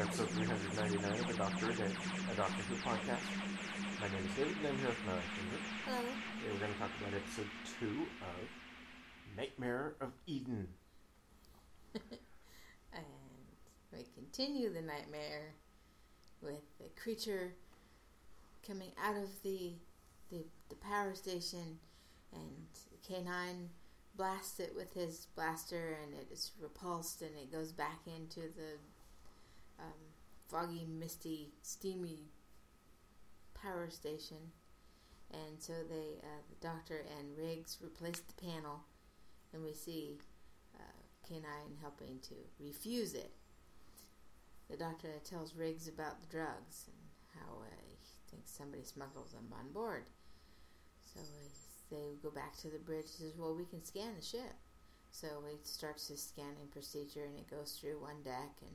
Episode 399 of the Doctor a Day, a Doctor Who podcast. My name is David, and I'm here with my finger. Hello. Today we're going to talk about episode 2 of Nightmare of Eden. And we continue the nightmare with the creature coming out of the the, the power station and K9 blasts it with his blaster and it is repulsed and it goes back into the um, foggy, misty, steamy power station. And so they, uh, the doctor and Riggs replace the panel and we see uh, K9 helping to refuse it. The doctor tells Riggs about the drugs and how uh, he thinks somebody smuggled them on board. So they go back to the bridge. He says, "Well, we can scan the ship." So he starts his scanning procedure, and it goes through one deck. And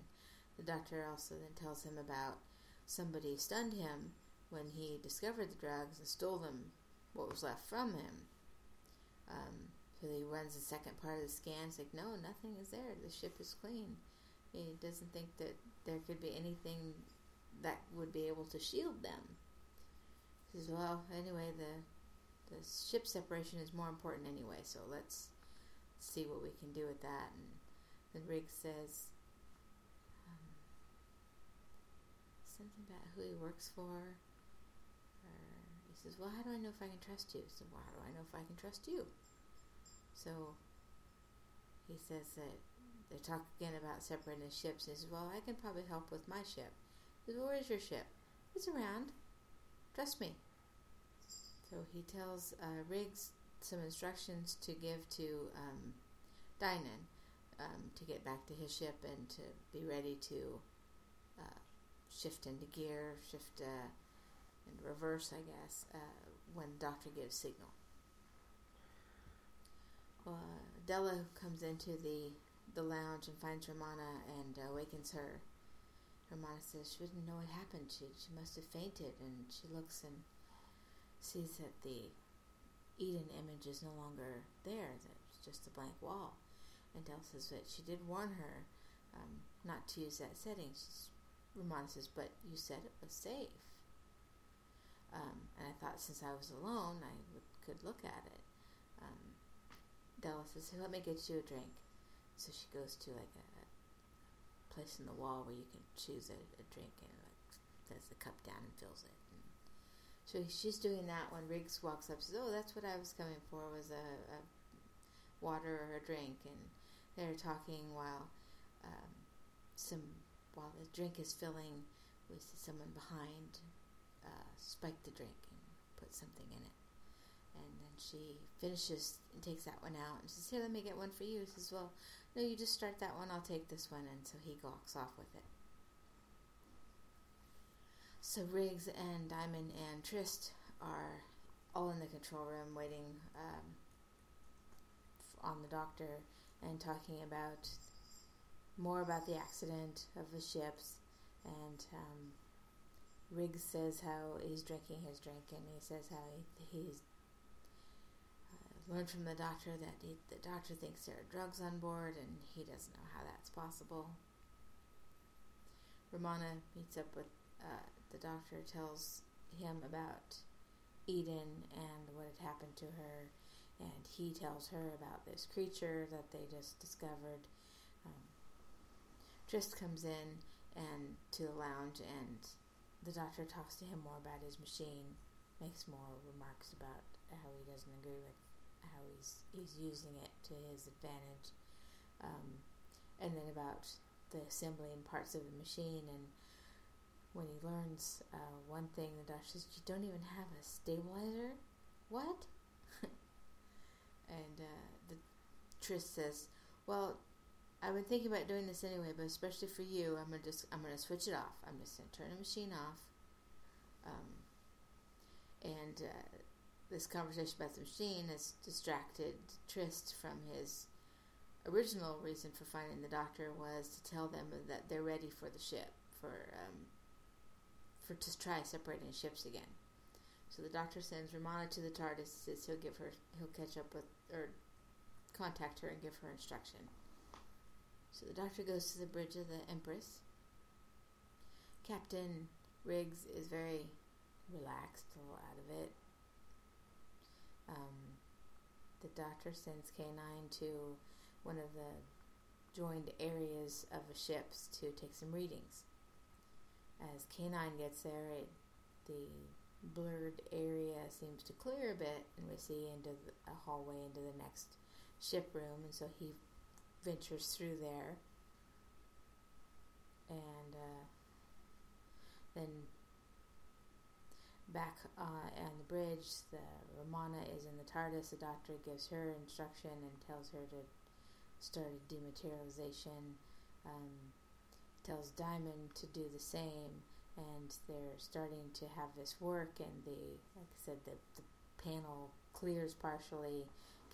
the doctor also then tells him about somebody stunned him when he discovered the drugs and stole them, what was left from him. Um, so he runs the second part of the scan. It's like, no, nothing is there. The ship is clean. He doesn't think that there could be anything that would be able to shield them. He says, well, anyway, the the ship separation is more important anyway, so let's see what we can do with that. And then Riggs says um, something about who he works for. Or he says, well, how do I know if I can trust you? So, well, how do I know if I can trust you? So he says that they talk again about separating the ships. He says, well, I can probably help with my ship. He says, well, where's your ship? It's around. Trust me. So he tells uh, Riggs some instructions to give to um, Dymond um, to get back to his ship and to be ready to shift into gear, shift uh, in reverse, I guess, uh, when doctor gives signal. Well, uh, Della comes into the the lounge and finds Romana and awakens her. Romana says she didn't know what happened. She she must have fainted, and she looks and sees that the Eden image is no longer there. It's just a blank wall. And Della says that she did warn her um, not to use that setting. She's, Romana says, but you said it was safe. Um, and I thought since I was alone, I could look at it. Um, Della says, hey, let me get you a drink. So she goes to like a, a place in the wall where you can choose a, a drink and like sets the cup down and fills it. And so she's doing that when Riggs walks up. Says, "Oh, that's what I was coming for was a, a water or a drink." And they're talking while um, some while the drink is filling. We see someone behind uh, spike the drink and put something in it. And then she finishes and takes that one out and says, Here, let me get one for you. He says, Well, no, you just start that one, I'll take this one. And so he walks off with it. So Riggs and Dymond and Tryst are all in the control room waiting um, on the doctor and talking about more about the accident of the ships. And um, Riggs says how he's drinking his drink, and he says how he, he's learned from the doctor that he, the doctor thinks there are drugs on board and he doesn't know how that's possible. Romana meets up with uh, the doctor, tells him about Eden and what had happened to her, and he tells her about this creature that they just discovered. Tryst comes in and to the lounge, and the doctor talks to him more about his machine, makes more remarks about how he doesn't agree with how he's he's using it to his advantage, um, and then about the assembling parts of the machine. And when he learns uh, one thing, the doctor says, "You don't even have a stabilizer. What?" and uh, the Tryst says, "Well." I've been thinking about doing this anyway, but especially for you, I'm gonna just I'm gonna switch it off. I'm just gonna turn the machine off, um, and uh, this conversation about the machine has distracted Tryst from his original reason for finding the doctor was to tell them that they're ready for the ship for um, for to try separating ships again. So the doctor sends Romana to the TARDIS. Says he'll give her he'll catch up with or contact her and give her instruction. So the doctor goes to the bridge of the Empress Captain Riggs is very relaxed, a little out of it. Um, the doctor sends K9 to one of the joined areas of the ships to take some readings. As K9 gets there, it, the blurred area seems to clear a bit, and we see into the, a hallway into the next ship room, and so he ventures through there. And uh, then back uh, on the bridge, the Romana is in the TARDIS. The doctor gives her instruction and tells her to start a dematerialization. Um, tells Dymond to do the same, and they're starting to have this work. And the, like I said, the, the panel clears partially.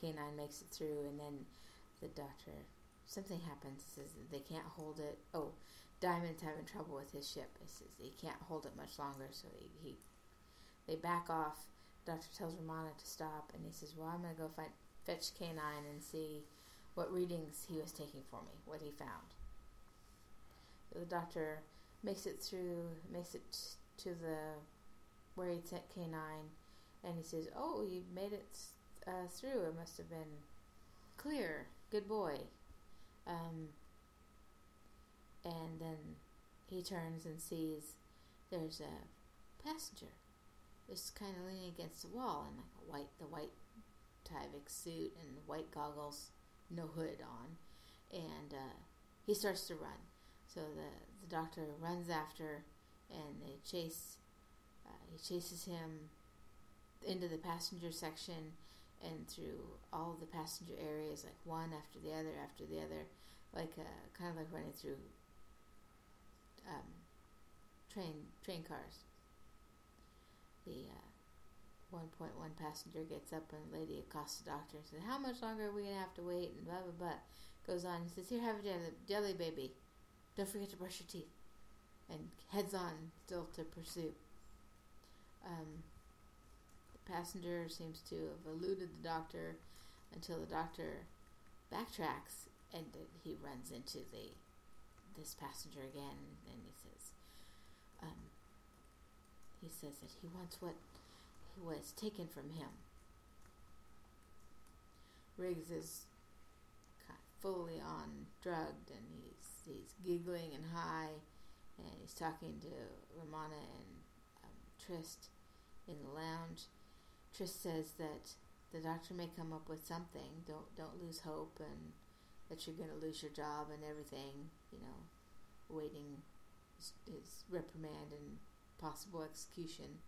K9 makes it through, and then the doctor something happens. Says they can't hold it. Oh, Dymond's having trouble with his ship. He says he can't hold it much longer, so he, he they back off. Doctor tells Romana to stop, and he says, "Well, I'm gonna go find fetch K9 and see what readings he was taking for me, what he found." The doctor makes it through, makes it to the where he sent K9, and he says, "Oh, you made it uh, through. It must have been clear. Good boy." Um, and then he turns and sees there's a passenger just kind of leaning against the wall in like a white, the white Tyvek suit and white goggles, no hood on, and uh, he starts to run. So the the doctor runs after, and they chase. Uh, he chases him into the passenger section and through all the passenger areas, like one after the other after the other, like uh, kind of like running through um, train train cars. The uh, one point one passenger gets up and the lady accosts the doctor and says, "How much longer are we gonna have to wait?" And blah blah blah. Goes on. and says, "Here, have a jelly, jelly baby. Don't forget to brush your teeth." And heads on still to pursue. Um, passenger seems to have eluded the doctor until the doctor backtracks and he runs into the this passenger again and he says um, he says that he wants what he was taken from him. Riggs is fully on drugged and he's he's giggling and high and he's talking to Romana and um, Tryst in the lounge. Tryst says that the doctor may come up with something. Don't don't lose hope and that you're going to lose your job and everything. You know, awaiting his, his reprimand and possible execution.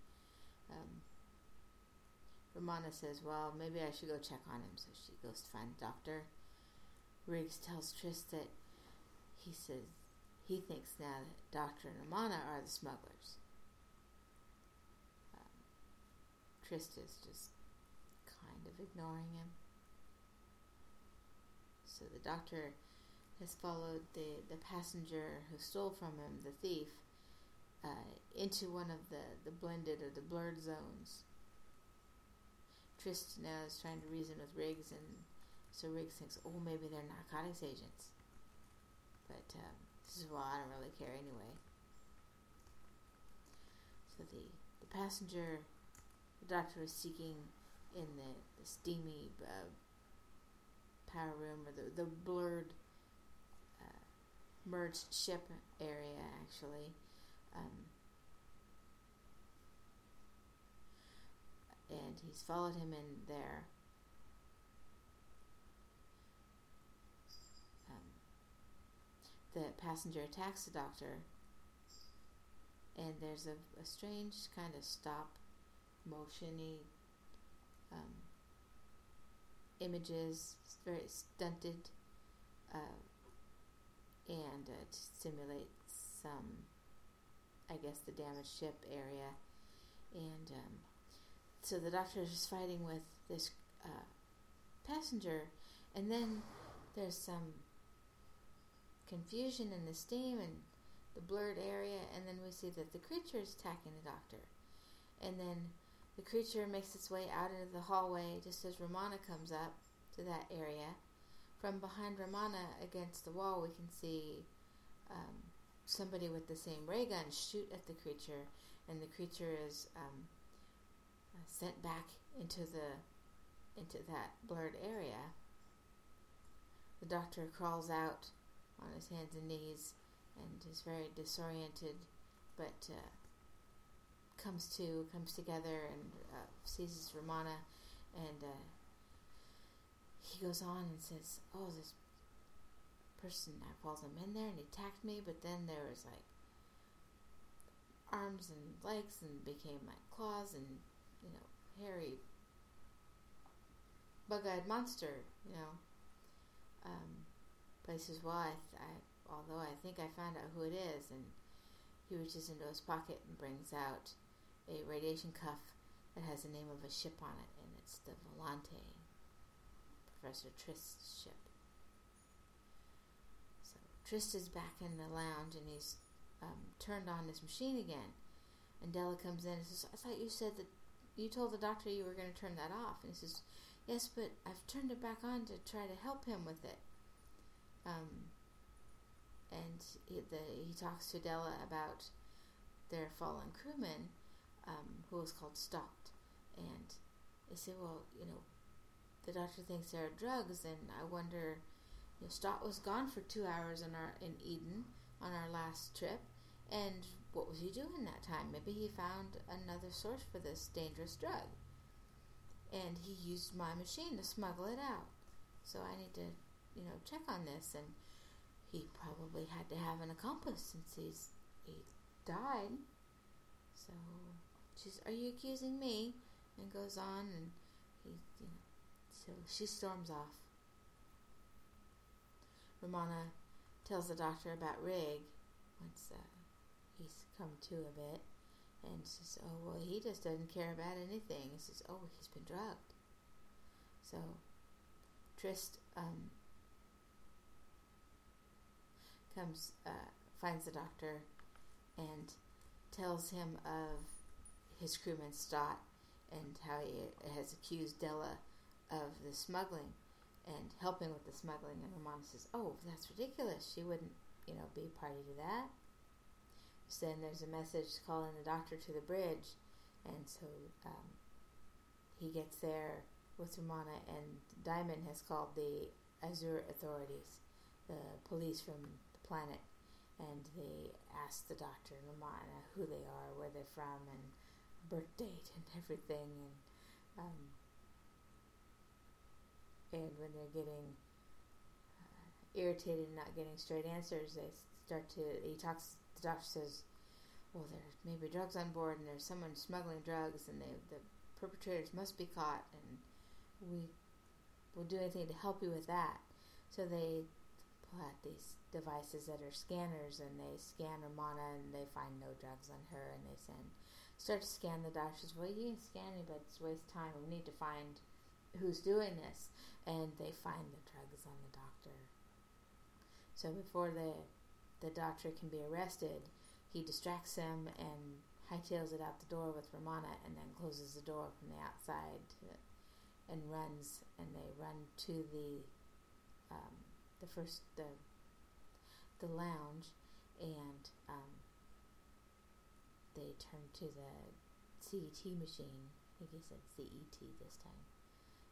Um, Romana says, Well, maybe I should go check on him. So she goes to find the doctor. Riggs tells Tryst that he says he thinks now that Doctor and Romana are the smugglers. Um, Tryst is just kind of ignoring him. So the doctor has followed the, the passenger who stole from him, the thief, uh, into one of the, the blended or the blurred zones Tryst now is trying to reason with Riggs, and so Riggs thinks, oh, maybe they're narcotics agents. But um, this is well, I don't really care anyway. So the the passenger, the doctor is seeking in the, the steamy uh, power room or the the blurred uh, merged ship area actually. Um, and he's followed him in there. Um, the passenger attacks the doctor, and there's a, a strange kind of stop motiony um, images, very stunted, uh, and uh, to simulate some, I guess, the damaged ship area, and um, so the doctor is fighting with this uh, passenger, and then there's some confusion in the steam and the blurred area, and then we see that the creature is attacking the doctor, and then the creature makes its way out into the hallway just as Romana comes up to that area. From behind Romana against the wall, we can see um, somebody with the same ray gun shoot at the creature, and the creature is um, sent back into the into that blurred area. The doctor crawls out on his hands and knees and is very disoriented, but uh, comes to, comes together, and uh, seizes Romana, and uh, he goes on and says, "Oh, this person, I followed him in there, and he attacked me, but then there was like arms and legs, and became like claws, and you know, hairy, bug-eyed monster, you know." Um, but he says, "Well, I, I, although I think I found out who it is," and he reaches into his pocket and brings out a radiation cuff that has the name of a ship on it, and it's the Volante, Professor Tryst's ship. So Tryst is back in the lounge, and he's um, turned on his machine again. And Della comes in and says, "I thought you said that you told the doctor you were going to turn that off." And he says, "Yes, but I've turned it back on to try to help him with it." Um, and he, the, he talks to Della about their fallen crewman, um, who was called Stott. And they said, well, you know, the doctor thinks there are drugs, and I wonder, you know, Stott was gone for two hours in our in Eden on our last trip, and what was he doing that time? Maybe he found another source for this dangerous drug, and he used my machine to smuggle it out. So I need to, you know, check on this, and he probably had to have an accomplice since he's he died. So she's, "Are you accusing me?" And goes on, and he, you know, so she storms off. Romana tells the doctor about Rig once uh, he's come to a bit, and says, "Oh well, he just doesn't care about anything." He says, "Oh, he's been drugged." So Tryst um, comes, uh, finds the doctor, and tells him of his crewman Stott and how he has accused Della of the smuggling and helping with the smuggling. And Romana says, "Oh, that's ridiculous. She wouldn't, you know, be party to that." So then there's a message calling the doctor to the bridge, and so um, he gets there with Romana, and Dymond has called the Azure authorities, the police from the planet, and they ask the doctor and Romana who they are, where they're from, and birth date and everything, and um, and when they're getting uh, irritated and not getting straight answers, they start to. He talks. The doctor says, "Well, there's maybe drugs on board, and there's someone smuggling drugs, and they, the perpetrators must be caught, and we will do anything to help you with that." So they pull out these devices that are scanners, and they scan Romana, and they find no drugs on her, and they send start to scan the doctors. Well, you can scan it, but it's waste time. We need to find who's doing this, and they find the drugs on the doctor. So before the the doctor can be arrested, he distracts them and hightails it out the door with Romana, and then closes the door from the outside and runs. And they run to the um, the first the the lounge, and um, they turn to the CET machine. I think he said CET this time.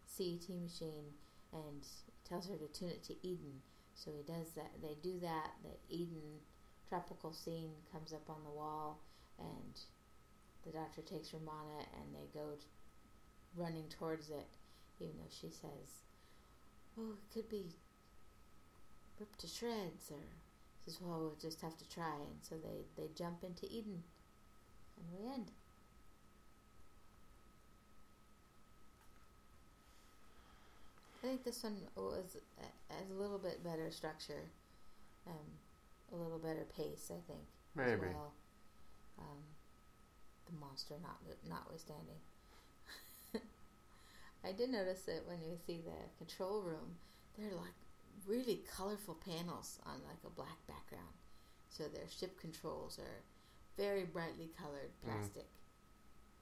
CET machine and tells her to tune it to Eden. So he does that. They do that. The Eden tropical scene comes up on the wall, and the doctor takes Romana, and they go t- running towards it, even though she says, "Oh, it could be ripped to shreds," or says, "Well, we'll just have to try." And so they they jump into Eden, and we end. I think this one was has a little bit better structure, um, a little better pace. I think Maybe. as well. Um, the monster not notwithstanding. I did notice that when you see the control room, they're like really colorful panels on like a black background. So their ship controls are very brightly colored Mm. plastic.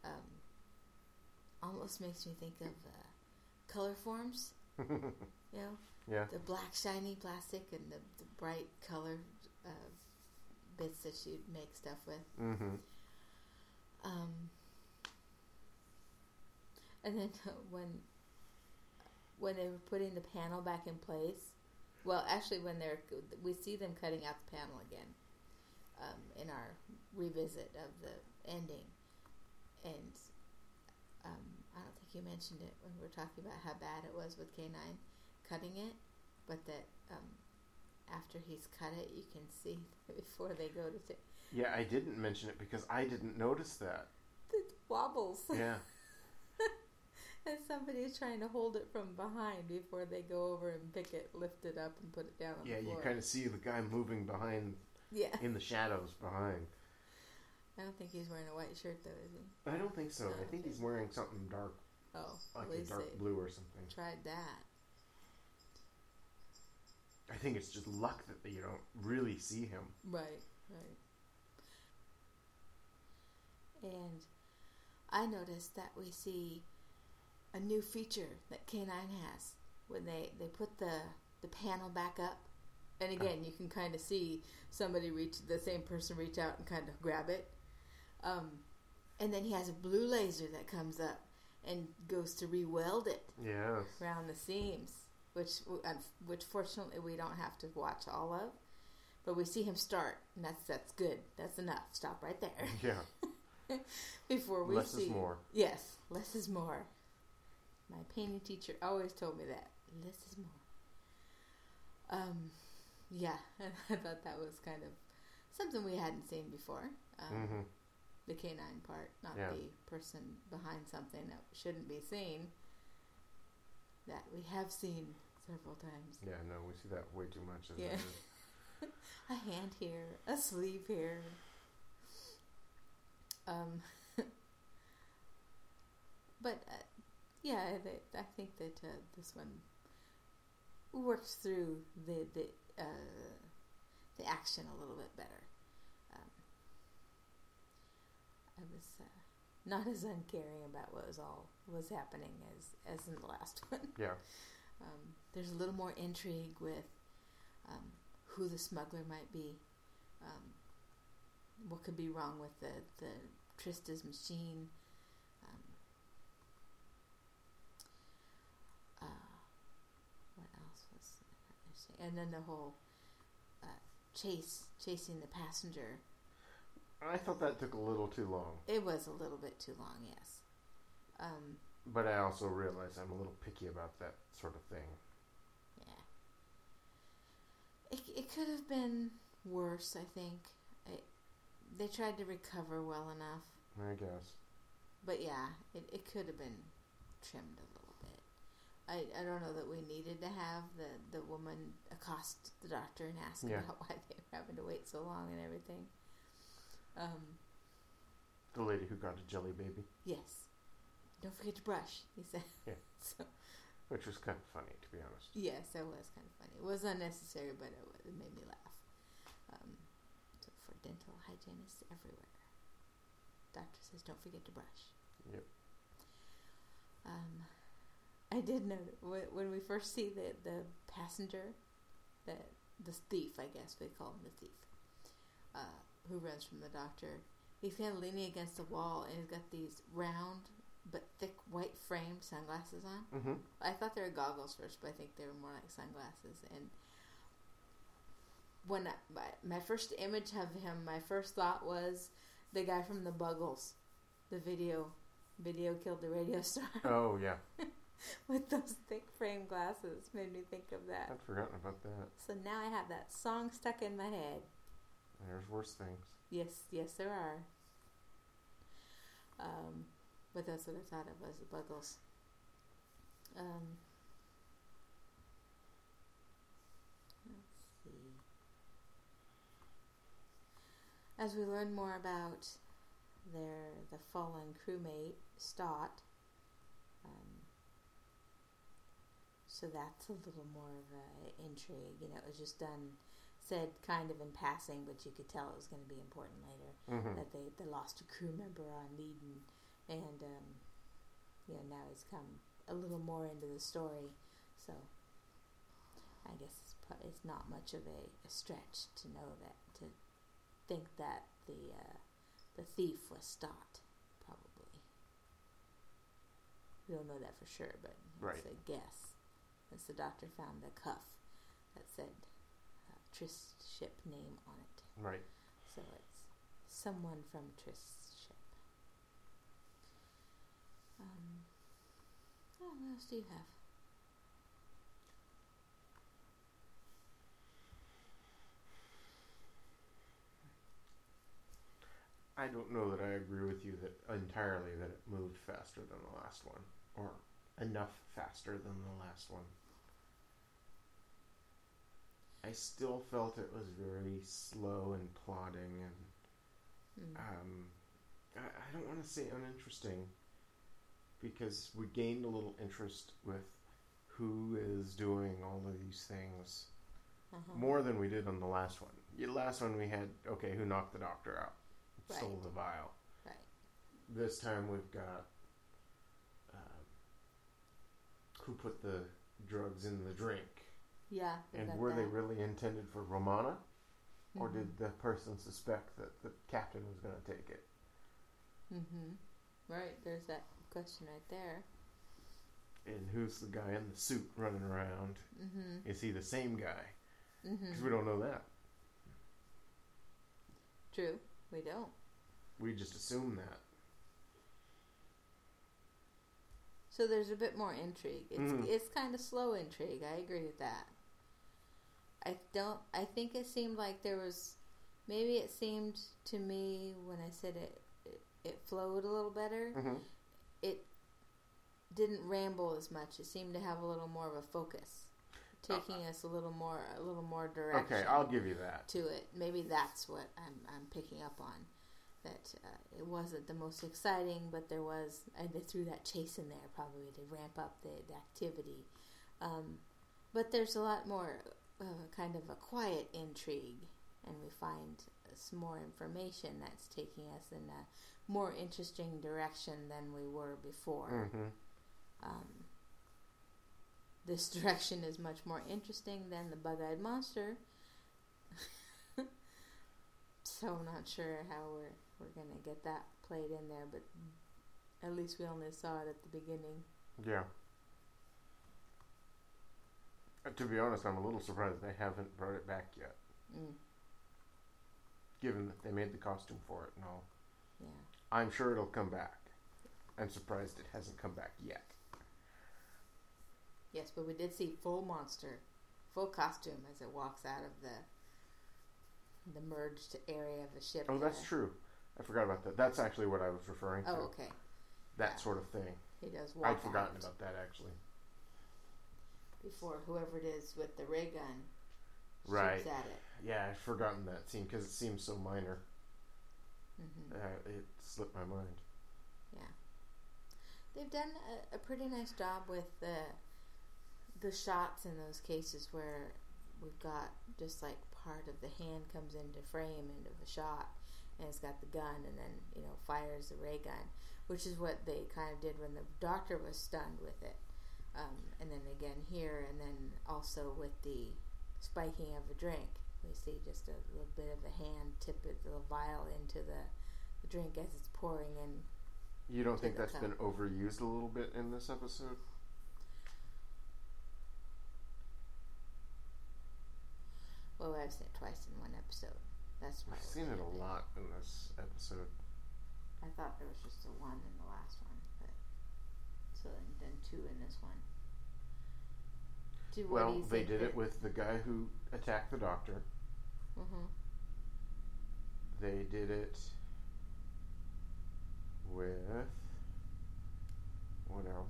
Um, almost makes me think of uh, Colorforms. You know, yeah. the black shiny plastic and the, the bright color uh, bits that she'd make stuff with. Mm-hmm. Um, and then when when they were putting the panel back in place, well, actually, when they're we see them cutting out the panel again revisit of the ending, and um, I don't think you mentioned it when we were talking about how bad it was with K nine cutting it, but that um, after he's cut it, you can see before they go to. T- Yeah, I didn't mention it because I didn't notice that. it wobbles. Yeah. And somebody's trying to hold it from behind before they go over and pick it, lift it up, and put it down on Yeah, you kind of see the guy moving behind yeah. in the shadows behind. I don't think he's wearing a white shirt though, is he? I don't think so. I think he's wearing something dark, Oh, like a dark blue or something. tried that. I think it's just luck that you don't really see him. Right, right. And I noticed that we see a new feature that K9 has when they, they put the, the panel back up. And again, oh. you can kind of see somebody reach, the same person reach out and kind of grab it. Um, and then he has a blue laser that comes up and goes to re-weld it Yes. around the seams, which which fortunately we don't have to watch all of, but we see him start, and that's that's good. That's enough. Stop right there Yeah. before we Less see. is more. Yes, less is more. My painting teacher always told me that less is more. Um, yeah, I thought that was kind of something we hadn't seen before. Um, Mm-hmm. The canine part, not Yeah. the person behind something that shouldn't be seen. That we have seen several times. Yeah, no, we see that way too much. Yeah. A hand here, a sleeve here. Um, but uh, yeah, I, I think that uh, this one works through the the uh, the action a little bit better. Um, I was uh, not as uncaring about what was all was happening as as in the last one. Yeah. Um, there's a little more intrigue with um, who the smuggler might be, um, what could be wrong with the the Trista's machine. Um, uh, what else was there? And then the whole uh, chase, chasing the passenger. I thought that took a little too long, It was a little bit too long, yes. Um, but I also realize I'm a little picky about that sort of thing. Yeah. It, it could have been worse, I think. It, they tried to recover well enough. I guess. But yeah, it, it could have been trimmed a little bit. I, I don't know that we needed to have the, the woman accost the doctor and ask Yeah. about why they were having to wait so long and everything. Um, The lady who got a jelly baby, yes. Don't forget to brush, he said. Yeah. so, which was kind of funny, to be honest. Yes, that was kind of funny. It was unnecessary, but it, wa- it made me laugh. Um, so for dental hygienists everywhere, doctor says don't forget to brush. Yep. Um, I did note when, when we first see the the passenger, the the thief, I guess we call him the thief, uh, who runs from the doctor. He's kind of leaning against the wall, and he's got these round but thick white framed sunglasses on. Mm-hmm. I thought they were goggles first, but I think they were more like sunglasses. And when I, my, my first image of him, my first thought was the guy from the Buggles, the video, video killed the radio star Oh yeah, with those thick frame glasses. Made me think of that. I'd forgotten about that. So now I have that song stuck in my head. There's worse things. Yes, yes, there are. Um, but that's what I thought it was, the Buggles. Um, let's see. As we learn more about their the fallen crewmate Stott, um, so that's a little more of a intrigue. You know, it was just done, said kind of in passing, but you could tell it was going to be important later Mm-hmm. that they, they lost a crew member on Eden, and um, you know now he's come a little more into the story, so I guess it's, it's not much of a, a stretch to know that to think that the uh, the thief was Stott, probably. We don't know that for sure, but Right. it's a guess. As the doctor found the cuff that said uh, ship name on it. Right. So it's someone from Tryst's ship. Um, oh, what else do you have? I don't know that I agree with you that entirely that it moved faster than the last one, or enough faster than the last one. I still felt it was very slow and plodding, and Mm. um, I, I don't want to say uninteresting because we gained a little interest with who is doing all of these things Uh-huh. more than we did on the last one. The last one we had okay, who knocked the doctor out, stole the vial. Right. This time we've got um, who put the drugs in the drink, Yeah. and were they really intended for Romana, or Mhm. did the person suspect that the captain was going to take it? Mm-hmm. Right. There's that question right there. And who's the guy in the suit running around? Mm-hmm. Is he the same guy? Because Mm-hmm. we don't know that. True. We don't. We just assume that. So there's a bit more intrigue. It's Mhm. it's kind of slow intrigue. I agree with that. I don't. I think it seemed like there was. Maybe it seemed to me when I said it, it, it flowed a little better. Mm-hmm. It didn't ramble as much. It seemed to have a little more of a focus, taking us a little more a little more direction. Okay, I'll give you that. to it. Maybe that's what I'm I'm picking up on. That uh, it wasn't the most exciting, but there was. And they threw that chase in there probably to ramp up the, the activity. Um, but there's a lot more uh, kind of a quiet intrigue, and we find some more information that's taking us in a more interesting direction than we were before. Mm-hmm. Um, this direction is much more interesting than the bug-eyed monster. so I'm not sure how we're we're gonna get that played in there, but at least we only saw it at the beginning. Yeah. Uh, to be honest, I'm a little surprised they haven't brought it back yet, Mm, given that they made the costume for it and all. yeah. I'm sure it'll come back. I'm surprised it hasn't come back yet. Yes, but we did see full monster, full costume as it walks out of the the merged area of the ship. Oh, that's true. I forgot about that. That's actually what I was referring to. Oh, okay. That yeah. sort of thing. He does walk I'd forgotten out about that actually. Before whoever it is with the ray gun Right. shoots at it. Yeah, I'd forgotten that scene because it seems so minor. hmm Uh, it slipped my mind. Yeah, they've done a, a pretty nice job with the the shots in those cases where we've got just like part of the hand comes into frame into the shot, and it's got the gun, and then you know fires the ray gun, which is what they kind of did when the doctor was stunned with it, um, and then again here, and then also with the spiking of a drink, we see just a little bit of the hand tip it, the vial into the, the drink as it's pouring in You don't think that's it been overused a little bit in this episode? Well, I've seen it twice in one episode. That's I've seen it a lot in this episode. I thought there was just the one in the last one, so then, then two in this one. Do, what do Well, you they think did that- it with the guy who attacked the doctor. Mhm. They did it with what else?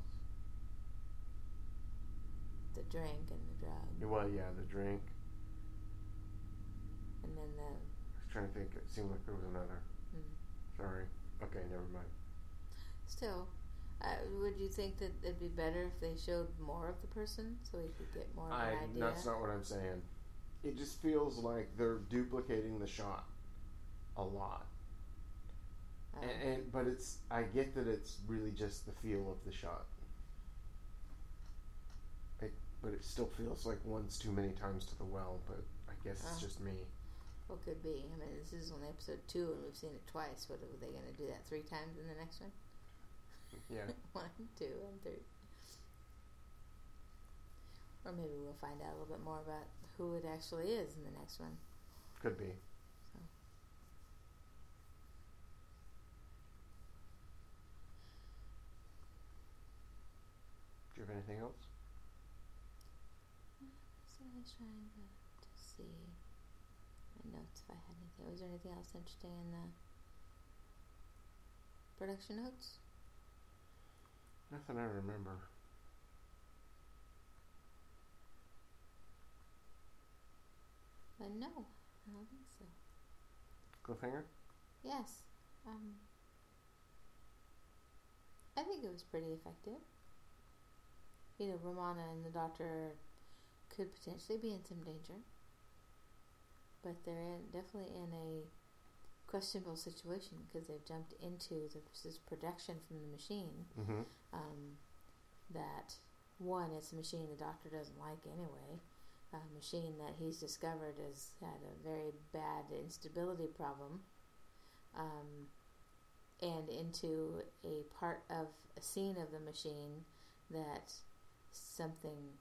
the drink and the drug, Well, yeah, the drink. and then the. I was trying to think. It seemed like there was another. Mm. Sorry. Okay, never mind. Still, uh, would you think that it'd be better if they showed more of the person so we could get more of I. an idea? That's not what I'm saying. It just feels like they're duplicating the shot a lot. Oh. And, and but it's I get that it's really just the feel of the shot. It, but it still feels like once too many times to the well. But I guess it's Oh. just me. What could be? I mean, this is only episode two, and we've seen it twice. What are they going to do that three times in the next one? Yeah. one, two, and three. Or maybe we'll find out a little bit more about who it actually is in the next one. Could be. So. Do you have anything else? So I was trying to, to see my notes if I had anything. Was there anything else interesting in the production notes? Nothing I remember. Uh, no, I don't think so. Cliffhanger? Yes. Um, I think it was pretty effective. You know, Romana and the doctor could potentially be in some danger, but they're in, definitely in a questionable situation because they've jumped into the, this production from the machine. Mm-hmm. Um, that one, it's a machine the doctor doesn't like anyway. A machine that he's discovered has had a very bad instability problem, um, and into a part of a scene of the machine that something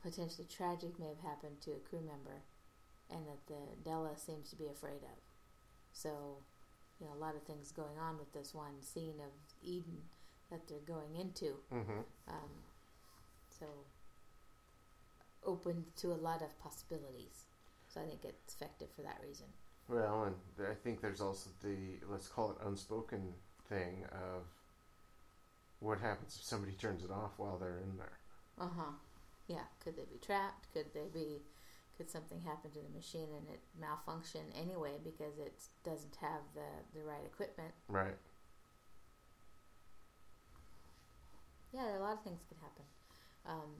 potentially tragic may have happened to a crew member, and that the Della seems to be afraid of. So, you know, a lot of things going on with this one scene of Eden that they're going into. Mm-hmm. Um, so open to a lot of possibilities. So I think it's effective for that reason. Well, and I think there's also the let's call it unspoken thing of what happens if somebody turns it off while they're in there. Uh huh. Yeah. Could they be trapped? Could they be? Could something happen to the machine and it malfunction anyway because it doesn't have the the right equipment? Right. Yeah, a lot of things could happen. Um,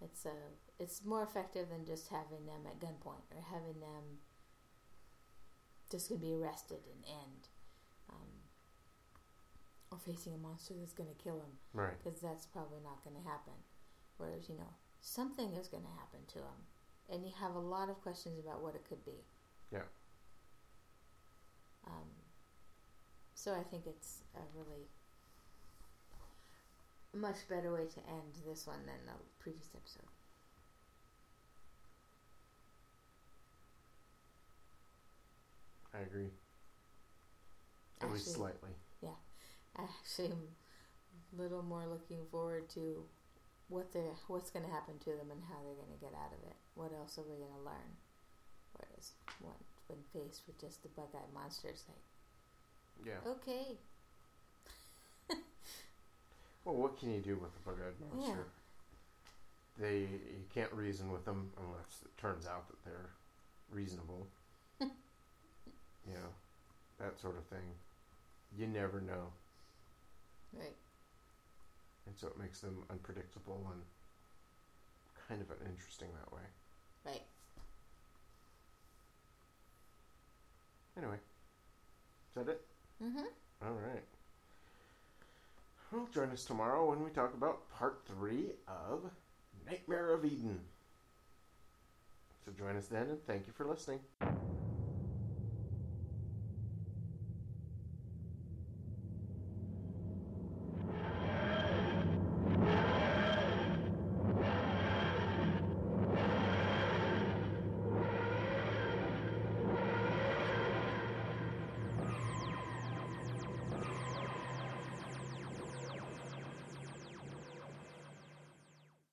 it's a it's more effective than just having them at gunpoint or having them just gonna be arrested and end, um, or facing a monster that's gonna kill them Right. because that's probably not gonna happen. Whereas you know something is gonna happen to them, and you have a lot of questions about what it could be. Yeah. Um, so I think it's a really much better way to end this one than the previous episode. I agree. At least slightly. I actually am a little more looking forward to what they what's going to happen to them and how they're going to get out of it. What else are we going to learn? Whereas when, when faced with just the bug-eyed monster, it's like, Yeah. okay, Well, what can you do with a bug-eyed monster? Yeah. They you can't reason with them unless it turns out that they're reasonable. you know, that sort of thing. You never know, right, so it makes them unpredictable and kind of interesting that way. right. Anyway, is that it? Mm-hmm. All right. Well, join us tomorrow when we talk about part three of Nightmare of Eden. So join us then, and thank you for listening.